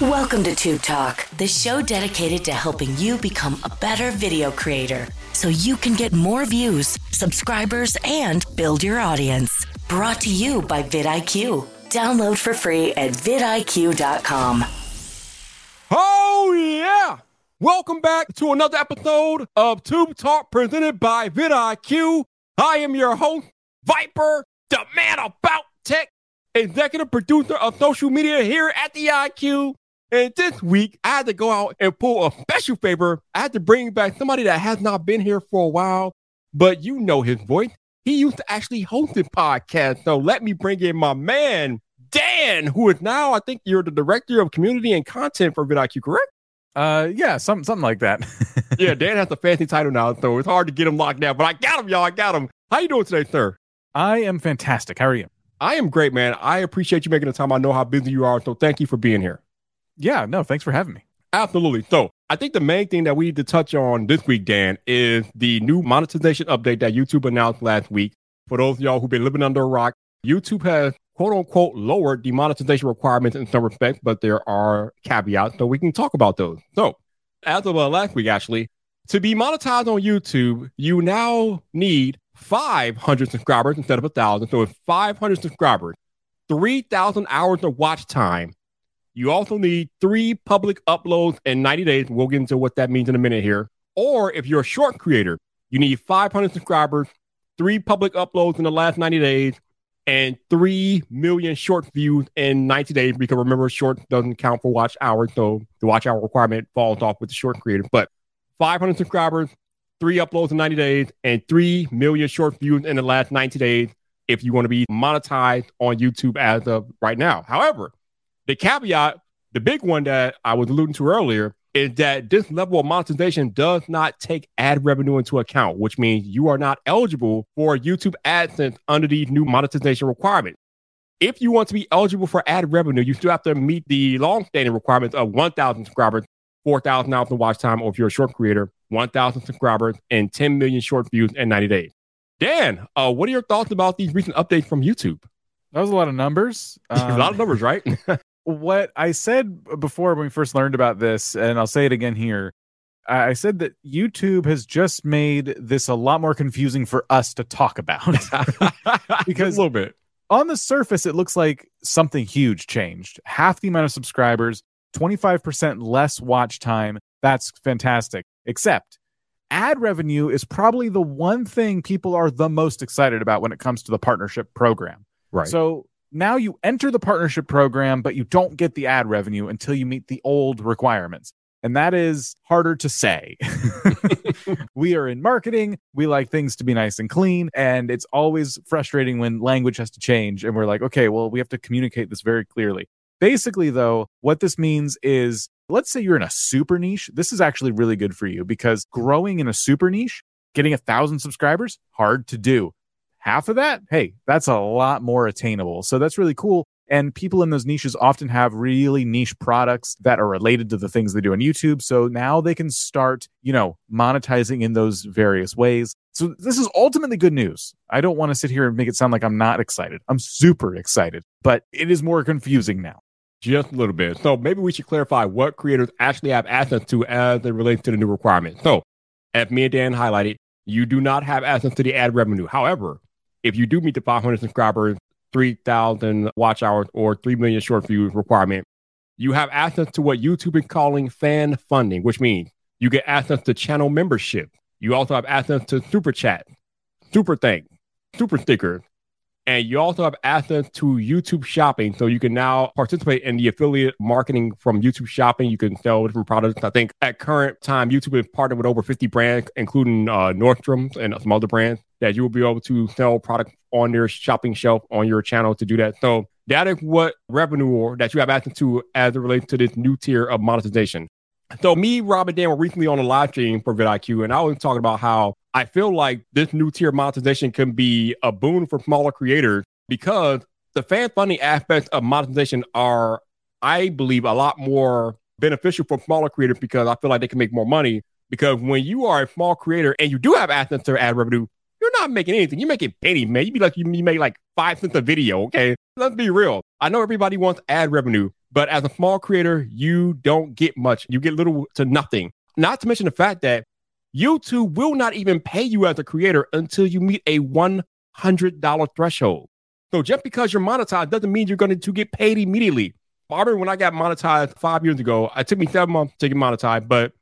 Welcome to Tube Talk, the show dedicated to helping you become a better video creator so you can get more views, subscribers, and build your audience. Brought to you by vidIQ. Download for free at vidIQ.com. Oh, yeah. Welcome back to another episode of Tube Talk presented by vidIQ. I am your host, Vyyyper, the man about tech, executive producer of social media here at vidIQ. And this week, I had to go out and pull a special favor. I had to bring back somebody that has not been here for a while, but you know his voice. He used to actually host a podcast. So let me bring in my man, Dan, who is now, I think you're the director of community and content for vidIQ, correct? Uh, yeah, some, something like that. yeah, Dan has a fancy title now, so it's hard to get him locked down. But I got him, y'all. I got him. How you doing today, sir? I am fantastic. How are you? I am great, man. I appreciate you making the time. I know how busy you are, so thank you for being here. Yeah, no, thanks for having me. Absolutely. So I think the main thing that we need to touch on this week, Dan, is the new monetization update that YouTube announced last week. For those of y'all who've been living under a rock, YouTube has quote unquote lowered the monetization requirements in some respects, but there are caveats, so we can talk about those. So as of uh, last week, actually, to be monetized on YouTube, you now need 500 subscribers instead of a thousand. So it's 500 subscribers, 3,000 hours of watch time, you also need three public uploads in 90 days. We'll get into what that means in a minute here. Or if you're a short creator, you need 500 subscribers, three public uploads in the last 90 days, and 3 million short views in 90 days. Because remember, short doesn't count for watch hours. So the watch hour requirement falls off with the short creator. But 500 subscribers, three uploads in 90 days, and 3 million short views in the last 90 days if you want to be monetized on YouTube as of right now. However, the caveat, the big one that I was alluding to earlier, is that this level of monetization does not take ad revenue into account, which means you are not eligible for YouTube AdSense under these new monetization requirements. If you want to be eligible for ad revenue, you still have to meet the long-standing requirements of 1,000 subscribers, 4,000 hours of watch time, or if you're a short creator, 1,000 subscribers and 10 million short views in 90 days. Dan, uh, what are your thoughts about these recent updates from YouTube? That was a lot of numbers. Um, a lot of um, numbers, right? what I said before when we first learned about this, and I'll say it again here. I said that YouTube has just made this a lot more confusing for us to talk about because a little bit on the surface, it looks like something huge changed. Half the amount of subscribers, 25% less watch time. That's fantastic. Except ad revenue is probably the one thing people are the most excited about when it comes to the partnership program. Right. So now you enter the partnership program, but you don't get the ad revenue until you meet the old requirements. And that is harder to say. we are in marketing. We like things to be nice and clean. And it's always frustrating when language has to change. And we're like, okay, well, we have to communicate this very clearly. Basically, though, what this means is let's say you're in a super niche. This is actually really good for you because growing in a super niche, getting a thousand subscribers, hard to do half of that, hey, that's a lot more attainable. So that's really cool. And people in those niches often have really niche products that are related to the things they do on YouTube. So now they can start, you know, monetizing in those various ways. So this is ultimately good news. I don't want to sit here and make it sound like I'm not excited. I'm super excited, but it is more confusing now. Just a little bit. So maybe we should clarify what creators actually have access to as it relates to the new requirements. So as me and Dan highlighted, you do not have access to the ad revenue. However, if you do meet the 500 subscribers, 3,000 watch hours, or 3 million short views requirement, you have access to what YouTube is calling fan funding, which means you get access to channel membership. You also have access to super chat, super thanks, super stickers, and you also have access to YouTube shopping. So you can now participate in the affiliate marketing from YouTube shopping. You can sell different products. I think at current time, YouTube is partnered with over 50 brands, including uh, and some other brands that you will be able to sell product on their shopping shelf on your channel to do that. So that is what revenue or that you have access to as it relates to this new tier of monetization. So me, Rob, and Dan were recently on a live stream for vidIQ, and I was talking about how I feel like this new tier monetization can be a boon for smaller creators because the fan funding aspects of monetization are, I believe, a lot more beneficial for smaller creators because I feel like they can make more money. Because when you are a small creator and you do have access to ad revenue, you're not making anything. You're making penny, man. You be like you, you make like five cents a video. Okay, let's be real. I know everybody wants ad revenue, But as a small creator, you don't get much. You get little to nothing. Not to mention the fact that YouTube will not even pay you as a creator until you meet a $100 threshold. So just because you're monetized doesn't mean you're going to get paid immediately. I remember when I got monetized five years ago, it took me seven months to get monetized, but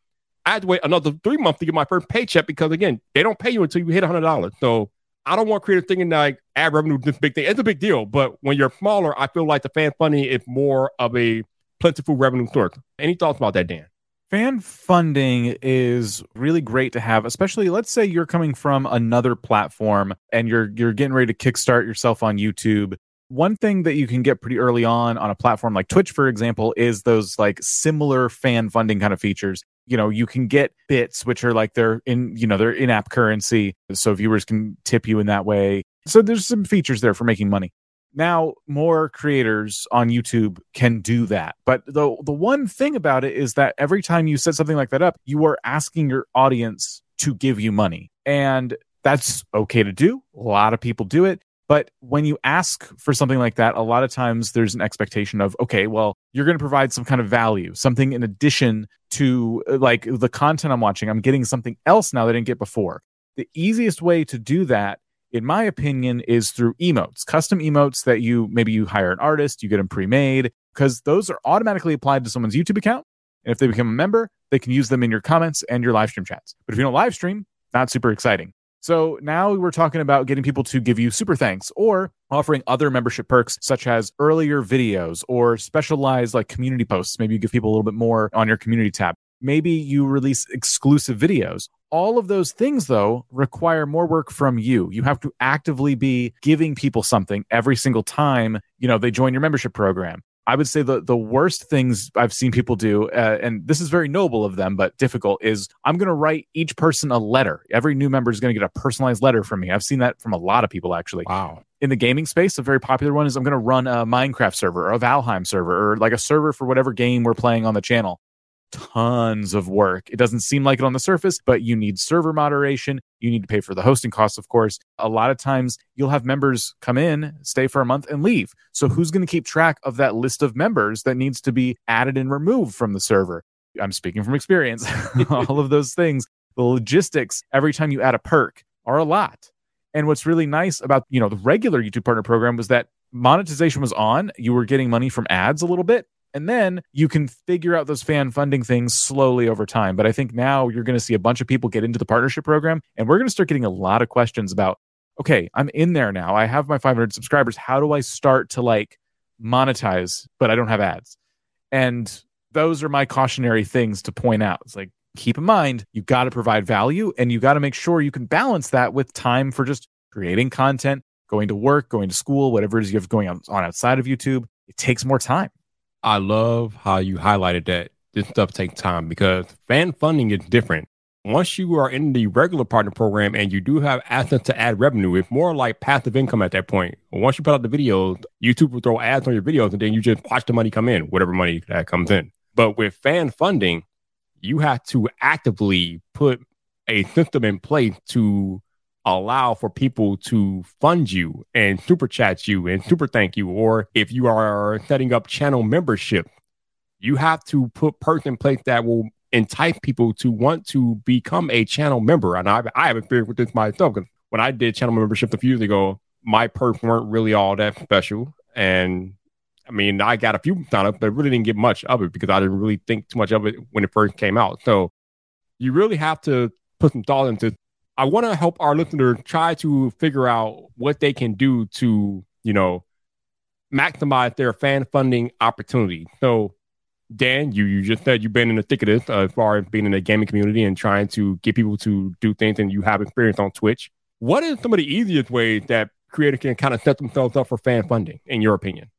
I had to wait another three months to get my first paycheck because again, they don't pay you until you hit $100. So I don't want creators thinking like ad revenue this big thing. It's a big deal, but when you're smaller, I feel like the fan funding is more of a plentiful revenue source. Any thoughts about that, Dan? Fan funding is really great to have, especially let's say you're coming from another platform and you're you're getting ready to kickstart yourself on YouTube. One thing that you can get pretty early on on a platform like Twitch, for example, is those like similar fan funding kind of features. You know you can get bits which are like they're in you know they're in-app currency so viewers can tip you in that way. So there's some features there for making money. Now more creators on youtube can do that. But the the one thing about it is that every time you set something like that up you are asking your audience to give you money. And that's okay to do. A lot of people do it but when you ask for something like that, a lot of times there's an expectation of, okay, well, you're going to provide some kind of value, something in addition to uh, like the content I'm watching. I'm getting something else now that I didn't get before. The easiest way to do that, in my opinion, is through emotes, custom emotes that you maybe you hire an artist, you get them pre made, because those are automatically applied to someone's YouTube account. And if they become a member, they can use them in your comments and your live stream chats. But if you don't live stream, not super exciting. So now we're talking about getting people to give you super thanks or offering other membership perks such as earlier videos or specialized like community posts. Maybe you give people a little bit more on your community tab. Maybe you release exclusive videos. All of those things, though, require more work from you. You have to actively be giving people something every single time, you know, they join your membership program. I would say the the worst things I've seen people do, uh, and this is very noble of them, but difficult, is I'm going to write each person a letter. Every new member is going to get a personalized letter from me. I've seen that from a lot of people actually. Wow. In the gaming space, a very popular one is I'm going to run a Minecraft server or a Valheim server or like a server for whatever game we're playing on the channel tons of work. It doesn't seem like it on the surface, but you need server moderation. You need to pay for the hosting costs, of course. A lot of times you'll have members come in, stay for a month, and leave. So who's going to keep track of that list of members that needs to be added and removed from the server? I'm speaking from experience. All of those things, the logistics every time you add a perk are a lot. And what's really nice about, you know, the regular YouTube partner program was that monetization was on. You were getting money from ads a little bit, and then you can figure out those fan funding things slowly over time. But I think now you're going to see a bunch of people get into the partnership program, and we're going to start getting a lot of questions about, okay, I'm in there now. I have my 500 subscribers. How do I start to like monetize, but I don't have ads? And those are my cautionary things to point out. It's like, keep in mind, you got to provide value and you got to make sure you can balance that with time for just creating content, going to work, going to school, whatever it is you have going on, on outside of YouTube. It takes more time. I love how you highlighted that this stuff takes time because fan funding is different. Once you are in the regular partner program and you do have access to ad revenue, it's more like passive income at that point. Once you put out the videos, YouTube will throw ads on your videos and then you just watch the money come in, whatever money that comes in. But with fan funding, you have to actively put a system in place to allow for people to fund you and super chat you and super thank you. Or if you are setting up channel membership, you have to put perks in place that will entice people to want to become a channel member. And I, I have experience with this myself because when I did channel membership a few years ago, my perks weren't really all that special. And I mean, I got a few signups, but really didn't get much of it because I didn't really think too much of it when it first came out. So you really have to put some thought into I want to help our listener try to figure out what they can do to, you know, maximize their fan funding opportunity. So, Dan, you you just said you've been in the thick of this uh, as far as being in the gaming community and trying to get people to do things, and you have experience on Twitch. What is some of the easiest ways that creators can kind of set themselves up for fan funding, in your opinion?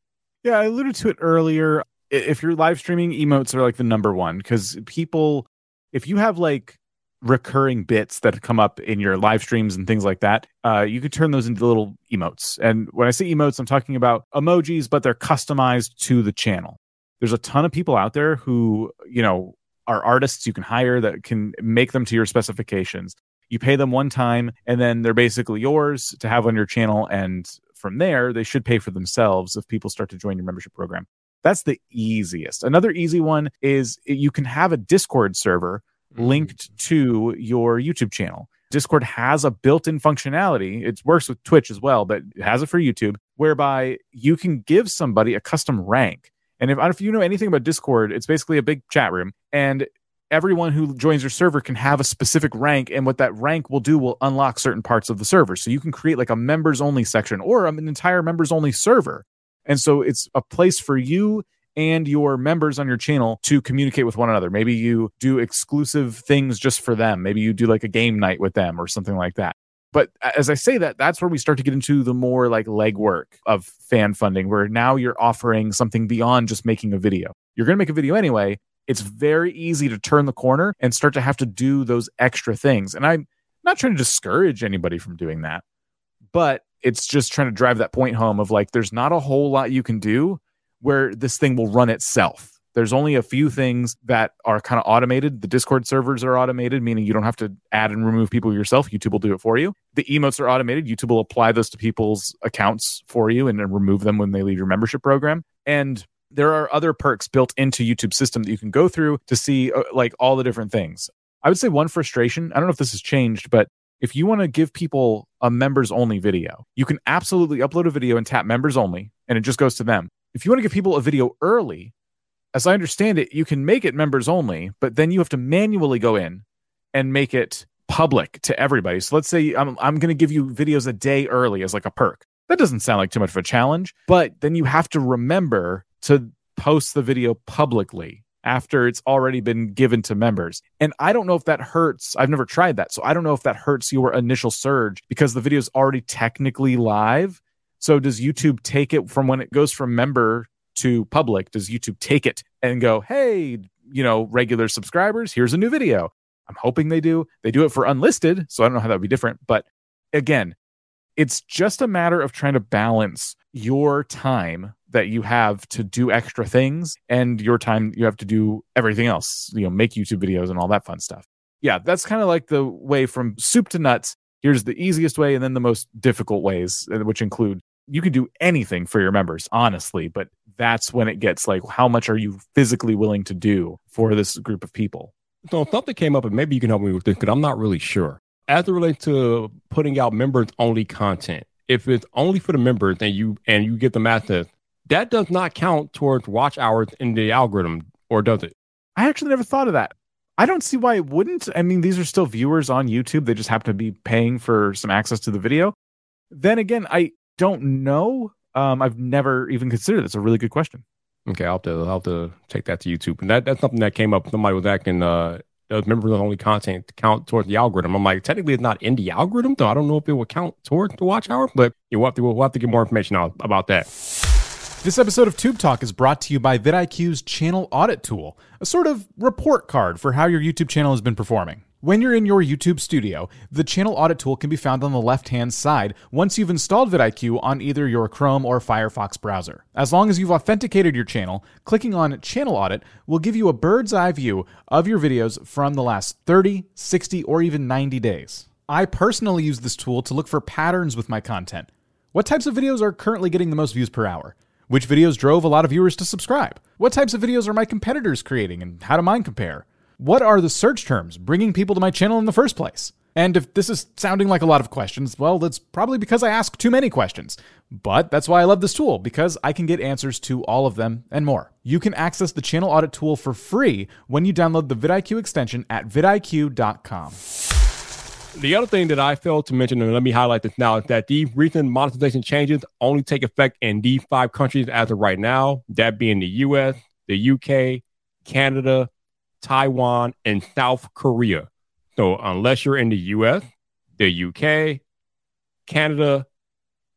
Yeah, I alluded to it earlier. If you're live streaming, emotes are like the number one because people, if you have like recurring bits that come up in your live streams and things like that, uh, you could turn those into little emotes. And when I say emotes, I'm talking about emojis, but they're customized to the channel. There's a ton of people out there who, you know, are artists you can hire that can make them to your specifications. You pay them one time and then they're basically yours to have on your channel. And from there, they should pay for themselves if people start to join your membership program. That's the easiest. Another easy one is you can have a Discord server Mm-hmm. linked to your YouTube channel. Discord has a built-in functionality. It works with Twitch as well, but it has it for YouTube, whereby you can give somebody a custom rank. And if, if you know anything about Discord, it's basically a big chat room, and everyone who joins your server can have a specific rank, and what that rank will do will unlock certain parts of the server. So you can create like a members-only section or an entire members-only server. And so it's a place for you and your members on your channel to communicate with one another. Maybe you do exclusive things just for them. Maybe you do like a game night with them or something like that. But as I say that, that's where we start to get into the more like legwork of fan funding, where now you're offering something beyond just making a video. You're going to make a video anyway. It's very easy to turn the corner and start to have to do those extra things. And I'm not trying to discourage anybody from doing that, but it's just trying to drive that point home of like, there's not a whole lot you can do where this thing will run itself. There's only a few things that are kind of automated. The Discord servers are automated, meaning you don't have to add and remove people yourself. YouTube will do it for you. The emotes are automated. YouTube will apply those to people's accounts for you and then remove them when they leave your membership program. And there are other perks built into YouTube system that you can go through to see uh, like all the different things. I would say one frustration, I don't know if this has changed, but if you want to give people a members only video, you can absolutely upload a video and tap members only and it just goes to them if you want to give people a video early, as I understand it, you can make it members only, but then you have to manually go in and make it public to everybody. So let's say I'm I'm going to give you videos a day early as like a perk. That doesn't sound like too much of a challenge, but then you have to remember to post the video publicly after it's already been given to members. And I don't know if that hurts. I've never tried that. So I don't know if that hurts your initial surge because the video is already technically live so does YouTube take it from when it goes from member to public? Does YouTube take it and go, hey, you know, regular subscribers, here's a new video? I'm hoping they do. They do it for unlisted, so I don't know how that would be different. But again, it's just a matter of trying to balance your time that you have to do extra things and your time you have to do everything else, you know, make YouTube videos and all that fun stuff. Yeah, that's kind of like the way from soup to nuts. Here's the easiest way and then the most difficult ways, uh, which include you can do anything for your members, honestly, but that's when it gets like, how much are you physically willing to do for this group of people? So something came up, and maybe you can help me with this because I'm not really sure. As it relates to putting out members only content, if it's only for the members and you and you get them access, that does not count towards watch hours in the algorithm, or does it? I actually never thought of that. I don't see why it wouldn't. I mean, these are still viewers on YouTube. They just happen to be paying for some access to the video. Then again, I don't know. Um, I've never even considered. It's a really good question. Okay, I'll have to I'll have to take that to YouTube. And that that's something that came up. Somebody was asking, uh, does members only content count towards the algorithm? I'm like, technically, it's not in the algorithm, though. I don't know if it will count towards the watch hour. But you will have to we'll have to get more information out about that. This episode of Tube Talk is brought to you by vidIQ's Channel Audit Tool, a sort of report card for how your YouTube channel has been performing. When you're in your YouTube studio, the channel audit tool can be found on the left hand side once you've installed vidIQ on either your Chrome or Firefox browser. As long as you've authenticated your channel, clicking on Channel Audit will give you a bird's eye view of your videos from the last 30, 60, or even 90 days. I personally use this tool to look for patterns with my content. What types of videos are currently getting the most views per hour? Which videos drove a lot of viewers to subscribe? What types of videos are my competitors creating and how do mine compare? What are the search terms bringing people to my channel in the first place? And if this is sounding like a lot of questions, well, that's probably because I ask too many questions. But that's why I love this tool, because I can get answers to all of them and more. You can access the channel audit tool for free when you download the vidIQ extension at vidIQ.com. The other thing that I failed to mention, and let me highlight this now, is that these recent monetization changes only take effect in these five countries as of right now, that being the US, the UK, Canada, Taiwan, and South Korea. So unless you're in the US, the UK, Canada,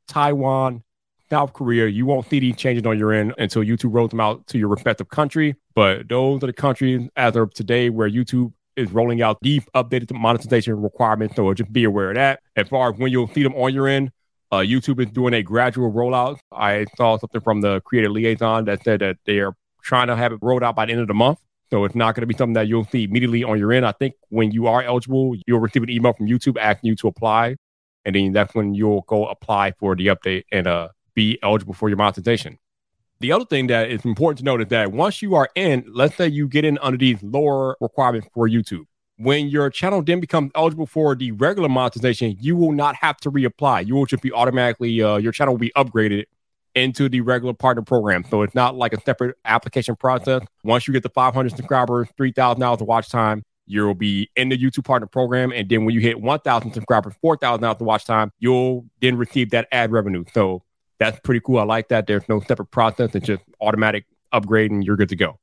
Taiwan, South Korea, you won't see these changes on your end until YouTube rolls them out to your respective country. But those are the countries as of today where YouTube is rolling out deep updated monetization requirements. So just be aware of that. As far as when you'll see them on your end, uh, YouTube is doing a gradual rollout. I saw something from the creator liaison that said that they are trying to have it rolled out by the end of the month. So it's not going to be something that you'll see immediately on your end. I think when you are eligible, you'll receive an email from YouTube asking you to apply. And then that's when you'll go apply for the update and uh, be eligible for your monetization. The other thing that is important to note is that once you are in, let's say you get in under these lower requirements for YouTube, when your channel then becomes eligible for the regular monetization, you will not have to reapply. You will just be automatically, uh, your channel will be upgraded into the regular partner program. So it's not like a separate application process. Once you get the 500 subscribers, 3,000 hours of watch time, you'll be in the YouTube partner program. And then when you hit 1,000 subscribers, 4,000 hours of watch time, you'll then receive that ad revenue. So that's pretty cool. I like that. There's no separate process. It's just automatic upgrade and you're good to go.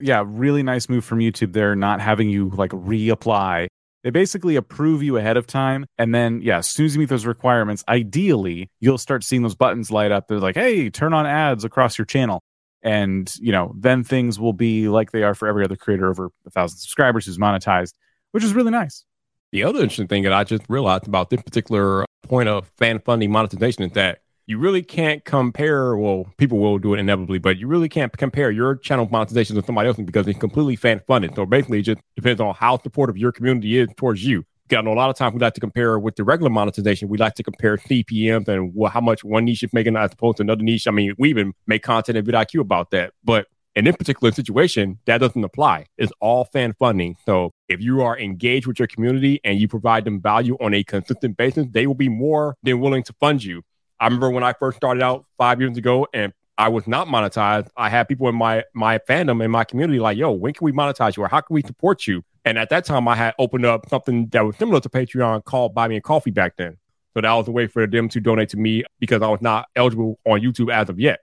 Yeah, really nice move from YouTube there, not having you like reapply. They basically approve you ahead of time. And then, yeah, as soon as you meet those requirements, ideally, you'll start seeing those buttons light up. They're like, hey, turn on ads across your channel. And, you know, then things will be like they are for every other creator over a thousand subscribers who's monetized, which is really nice. The other interesting thing that I just realized about this particular point of fan funding monetization is that you really can't compare. Well, people will do it inevitably, but you really can't compare your channel monetization with somebody else's because it's completely fan funded. So basically, it just depends on how supportive your community is towards you. Because a lot of times we like to compare with the regular monetization. We like to compare CPMs and how much one niche is making as opposed to another niche. I mean, we even make content at vidIQ about that. But in this particular situation, that doesn't apply. It's all fan funding. So if you are engaged with your community and you provide them value on a consistent basis, they will be more than willing to fund you. I remember when I first started out five years ago and I was not monetized. I had people in my my fandom in my community like, "Yo, when can we monetize you? Or how can we support you?" And at that time, I had opened up something that was similar to Patreon called Buy Me a Coffee back then. So that was a way for them to donate to me because I was not eligible on YouTube as of yet.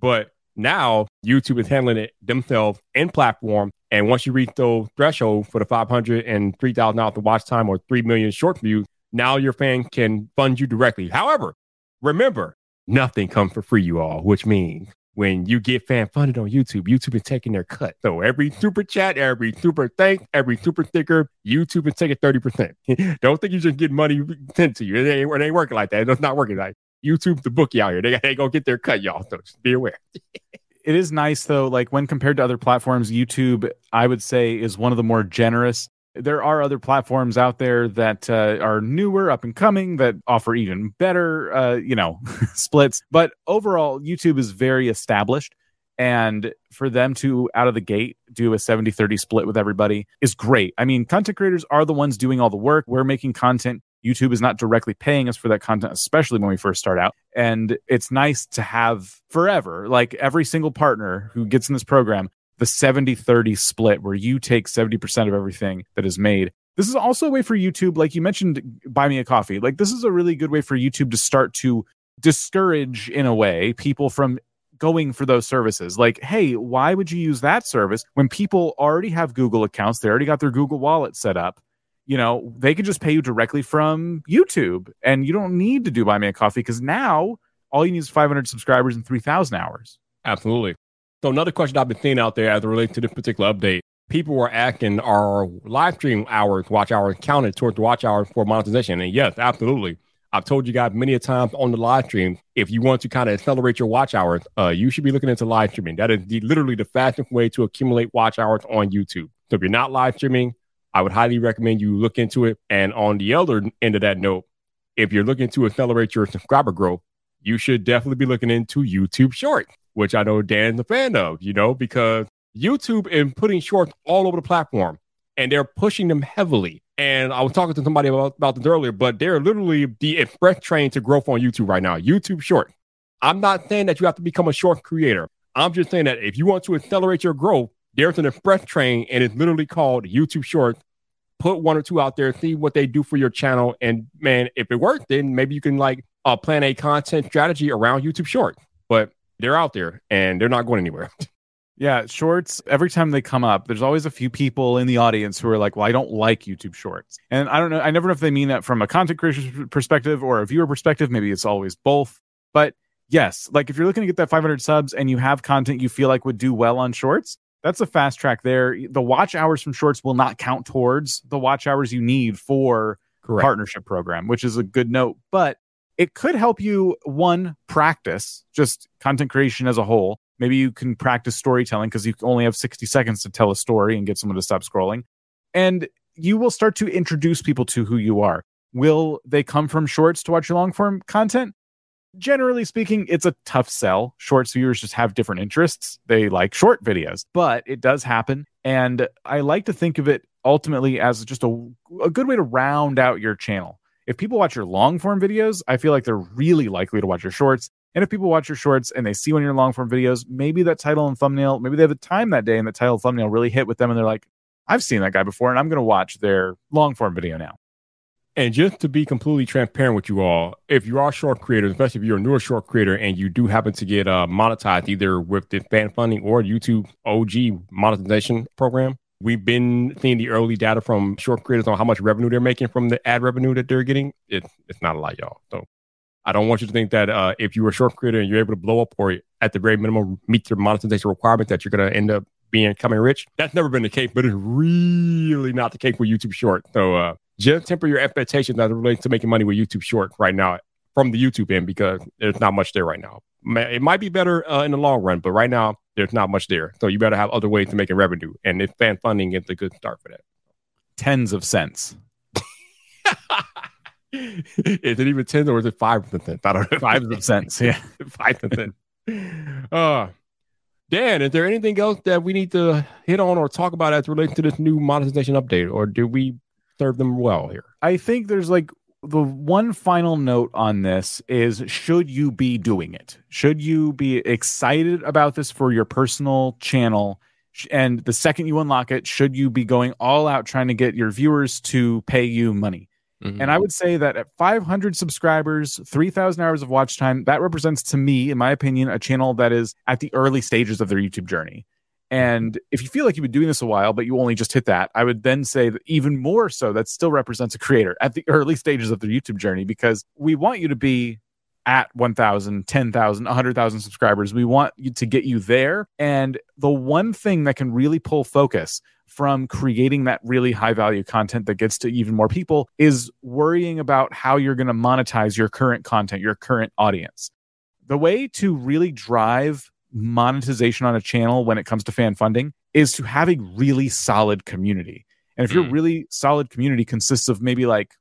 But now YouTube is handling it themselves in platform. And once you reach those threshold for the 500 and 3,000 hours of watch time or 3 million short views, now your fan can fund you directly. However, Remember, nothing comes for free, you all, which means when you get fan funded on YouTube, YouTube is taking their cut. So every super chat, every super thanks, every super sticker, YouTube is taking 30%. Don't think you're just get money sent to you. It ain't, it ain't working like that. It's not working like YouTube's the bookie out here. They, they gonna get their cut, y'all. So just be aware. it is nice though, like when compared to other platforms, YouTube, I would say, is one of the more generous there are other platforms out there that uh, are newer, up and coming, that offer even better, uh, you know, splits. But overall, YouTube is very established. And for them to out of the gate do a 70 30 split with everybody is great. I mean, content creators are the ones doing all the work. We're making content. YouTube is not directly paying us for that content, especially when we first start out. And it's nice to have forever, like every single partner who gets in this program the 70 30 split where you take 70% of everything that is made. This is also a way for YouTube, like you mentioned, buy me a coffee. Like, this is a really good way for YouTube to start to discourage, in a way, people from going for those services. Like, hey, why would you use that service when people already have Google accounts? They already got their Google Wallet set up. You know, they can just pay you directly from YouTube and you don't need to do buy me a coffee because now all you need is 500 subscribers and 3,000 hours. Absolutely. So another question I've been seeing out there as it relates to this particular update, people were asking are live stream hours, watch hours counted towards watch hours for monetization? And yes, absolutely. I've told you guys many a times on the live stream, if you want to kind of accelerate your watch hours, uh, you should be looking into live streaming. That is the, literally the fastest way to accumulate watch hours on YouTube. So if you're not live streaming, I would highly recommend you look into it. And on the other end of that note, if you're looking to accelerate your subscriber growth, you should definitely be looking into YouTube Short, which I know Dan's a fan of, you know, because YouTube is putting shorts all over the platform and they're pushing them heavily. And I was talking to somebody about, about this earlier, but they're literally the express train to growth on YouTube right now. YouTube short. I'm not saying that you have to become a short creator. I'm just saying that if you want to accelerate your growth, there's an express train and it's literally called YouTube Short. Put one or two out there, see what they do for your channel. And man, if it works, then maybe you can like uh, plan a content strategy around YouTube Shorts. But they're out there and they're not going anywhere. Yeah, shorts, every time they come up, there's always a few people in the audience who are like, well, I don't like YouTube shorts. And I don't know, I never know if they mean that from a content creator perspective or a viewer perspective. Maybe it's always both. But yes, like if you're looking to get that 500 subs and you have content you feel like would do well on shorts, that's a fast track there. The watch hours from shorts will not count towards the watch hours you need for Correct. partnership program, which is a good note. But it could help you one practice just content creation as a whole maybe you can practice storytelling because you only have 60 seconds to tell a story and get someone to stop scrolling and you will start to introduce people to who you are will they come from shorts to watch your long form content generally speaking, it's a tough sell. Shorts viewers just have different interests. They like short videos, but it does happen. And I like to think of it ultimately as just a, a good way to round out your channel. If people watch your long form videos, I feel like they're really likely to watch your shorts. And if people watch your shorts and they see one of your long form videos, maybe that title and thumbnail, maybe they have a time that day and the title thumbnail really hit with them and they're like, I've seen that guy before and I'm going to watch their long form video now. And just to be completely transparent with you all, if you are short creators, especially if you're a newer short creator and you do happen to get uh, monetized either with the fan funding or YouTube OG monetization program, we've been seeing the early data from short creators on how much revenue they're making from the ad revenue that they're getting. It, it's not a lot, y'all. So I don't want you to think that uh, if you're a short creator and you're able to blow up or at the very minimum meet your monetization requirements that you're going to end up being coming rich. That's never been the case, but it's really not the case with YouTube Short. So uh, just temper your expectations as it relates to making money with YouTube Short right now from the YouTube end because there's not much there right now. It might be better uh, in the long run, but right now there's not much there. So you better have other ways to make a revenue, and if fan funding is a good start for that. Tens of cents. is it even ten or is it five percent? I don't know. Five of cents. Yeah, five percent. Uh, Dan, is there anything else that we need to hit on or talk about as relates to this new monetization update, or do we serve them well here? I think there's like the one final note on this is should you be doing it? Should you be excited about this for your personal channel? And the second you unlock it, should you be going all out trying to get your viewers to pay you money? Mm-hmm. And I would say that at 500 subscribers, 3,000 hours of watch time, that represents to me, in my opinion, a channel that is at the early stages of their YouTube journey. And if you feel like you've been doing this a while, but you only just hit that, I would then say that even more so, that still represents a creator at the early stages of their YouTube journey because we want you to be at 1,000, 10,000, 100,000 subscribers. We want you to get you there. And the one thing that can really pull focus from creating that really high value content that gets to even more people is worrying about how you're going to monetize your current content, your current audience. The way to really drive monetization on a channel when it comes to fan funding is to have a really solid community. And if your mm. really solid community consists of maybe like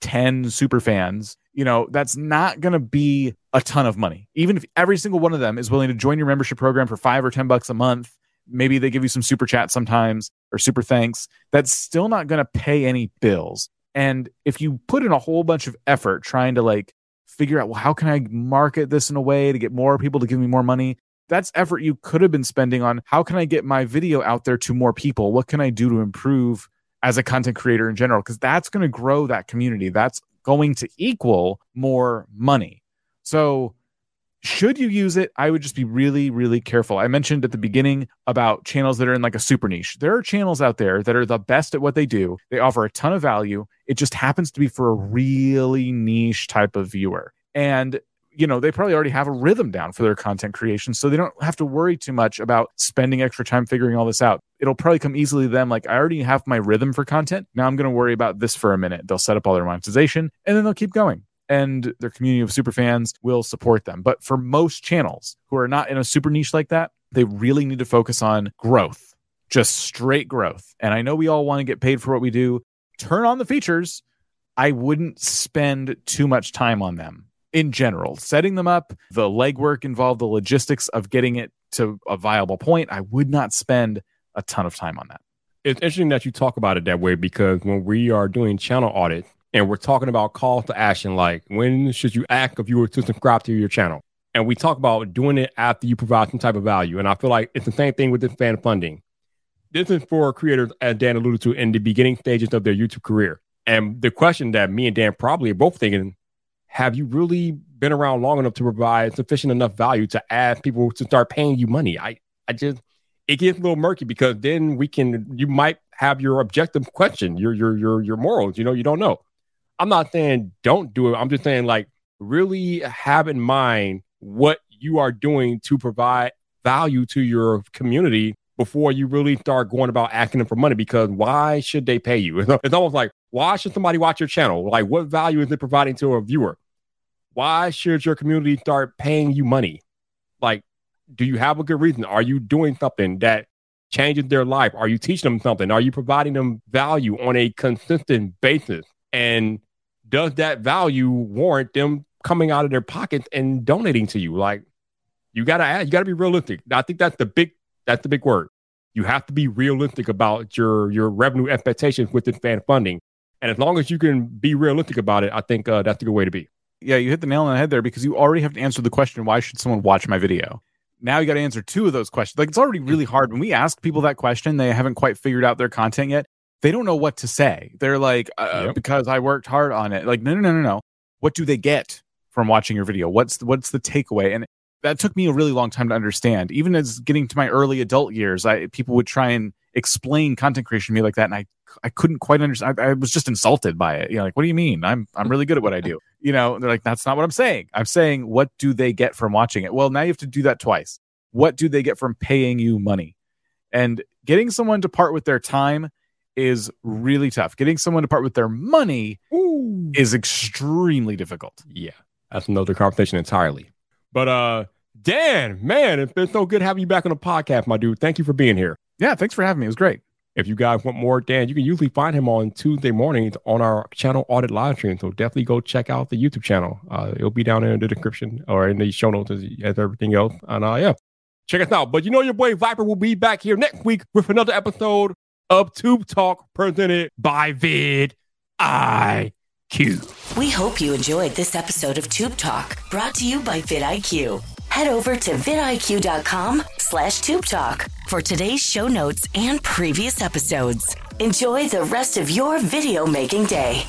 10 super fans, you know, that's not going to be a ton of money. Even if every single one of them is willing to join your membership program for 5 or 10 bucks a month, maybe they give you some super chat sometimes or super thanks, that's still not going to pay any bills. And if you put in a whole bunch of effort trying to like figure out, well, how can I market this in a way to get more people to give me more money? That's effort you could have been spending on how can I get my video out there to more people? What can I do to improve as a content creator in general? Because that's going to grow that community. That's going to equal more money. So, should you use it? I would just be really, really careful. I mentioned at the beginning about channels that are in like a super niche. There are channels out there that are the best at what they do. They offer a ton of value. It just happens to be for a really niche type of viewer. And you know, they probably already have a rhythm down for their content creation. So they don't have to worry too much about spending extra time figuring all this out. It'll probably come easily to them. Like, I already have my rhythm for content. Now I'm going to worry about this for a minute. They'll set up all their monetization and then they'll keep going. And their community of super fans will support them. But for most channels who are not in a super niche like that, they really need to focus on growth, just straight growth. And I know we all want to get paid for what we do. Turn on the features. I wouldn't spend too much time on them in general, setting them up, the legwork involved, the logistics of getting it to a viable point, I would not spend a ton of time on that. It's interesting that you talk about it that way because when we are doing channel audit and we're talking about calls to action, like when should you ask if you were to subscribe to your channel? And we talk about doing it after you provide some type of value. And I feel like it's the same thing with this fan funding. This is for creators, as Dan alluded to, in the beginning stages of their YouTube career. And the question that me and Dan probably are both thinking have you really been around long enough to provide sufficient enough value to ask people to start paying you money? I, I just it gets a little murky because then we can you might have your objective question, your your your your morals. You know, you don't know. I'm not saying don't do it. I'm just saying like really have in mind what you are doing to provide value to your community before you really start going about asking them for money because why should they pay you? It's almost like why should somebody watch your channel? Like, what value is it providing to a viewer? Why should your community start paying you money? Like, do you have a good reason? Are you doing something that changes their life? Are you teaching them something? Are you providing them value on a consistent basis? And does that value warrant them coming out of their pockets and donating to you. Like you gotta add, you gotta be realistic. I think that's the big that's the big word. You have to be realistic about your your revenue expectations within fan funding. And as long as you can be realistic about it, I think uh, that's a good way to be. Yeah, you hit the nail on the head there because you already have to answer the question why should someone watch my video? Now you got to answer two of those questions. Like it's already really hard. When we ask people that question, they haven't quite figured out their content yet. They don't know what to say. They're like, uh, Yep. because I worked hard on it. Like, no, no, no, no, no. What do they get from watching your video? What's the, what's the takeaway? And that took me a really long time to understand. Even as getting to my early adult years, I people would try and explain content creation to me like that, and I I couldn't quite understand. I, I was just insulted by it. You know, like, what do you mean? I'm I'm really good at what I do. You know, they're like, that's not what I'm saying. I'm saying, what do they get from watching it? Well, now you have to do that twice. What do they get from paying you money? And getting someone to part with their time is really tough. Getting someone to part with their money Ooh. is extremely difficult. Yeah, that's another conversation entirely. But uh, Dan, man, it's been so good having you back on the podcast, my dude. Thank you for being here. Yeah, thanks for having me. It was great. If you guys want more Dan, you can usually find him on Tuesday mornings on our channel Audit live stream. So definitely go check out the YouTube channel. Uh, it'll be down there in the description or in the show notes as, as everything else. And uh, yeah, check us out. But you know, your boy Vyyyper will be back here next week with another episode of Tube Talk presented by Vid IQ. We hope you enjoyed this episode of Tube Talk, brought to you by vidIQ. Head over to vidiq.com slash tube talk for today's show notes and previous episodes. Enjoy the rest of your video making day.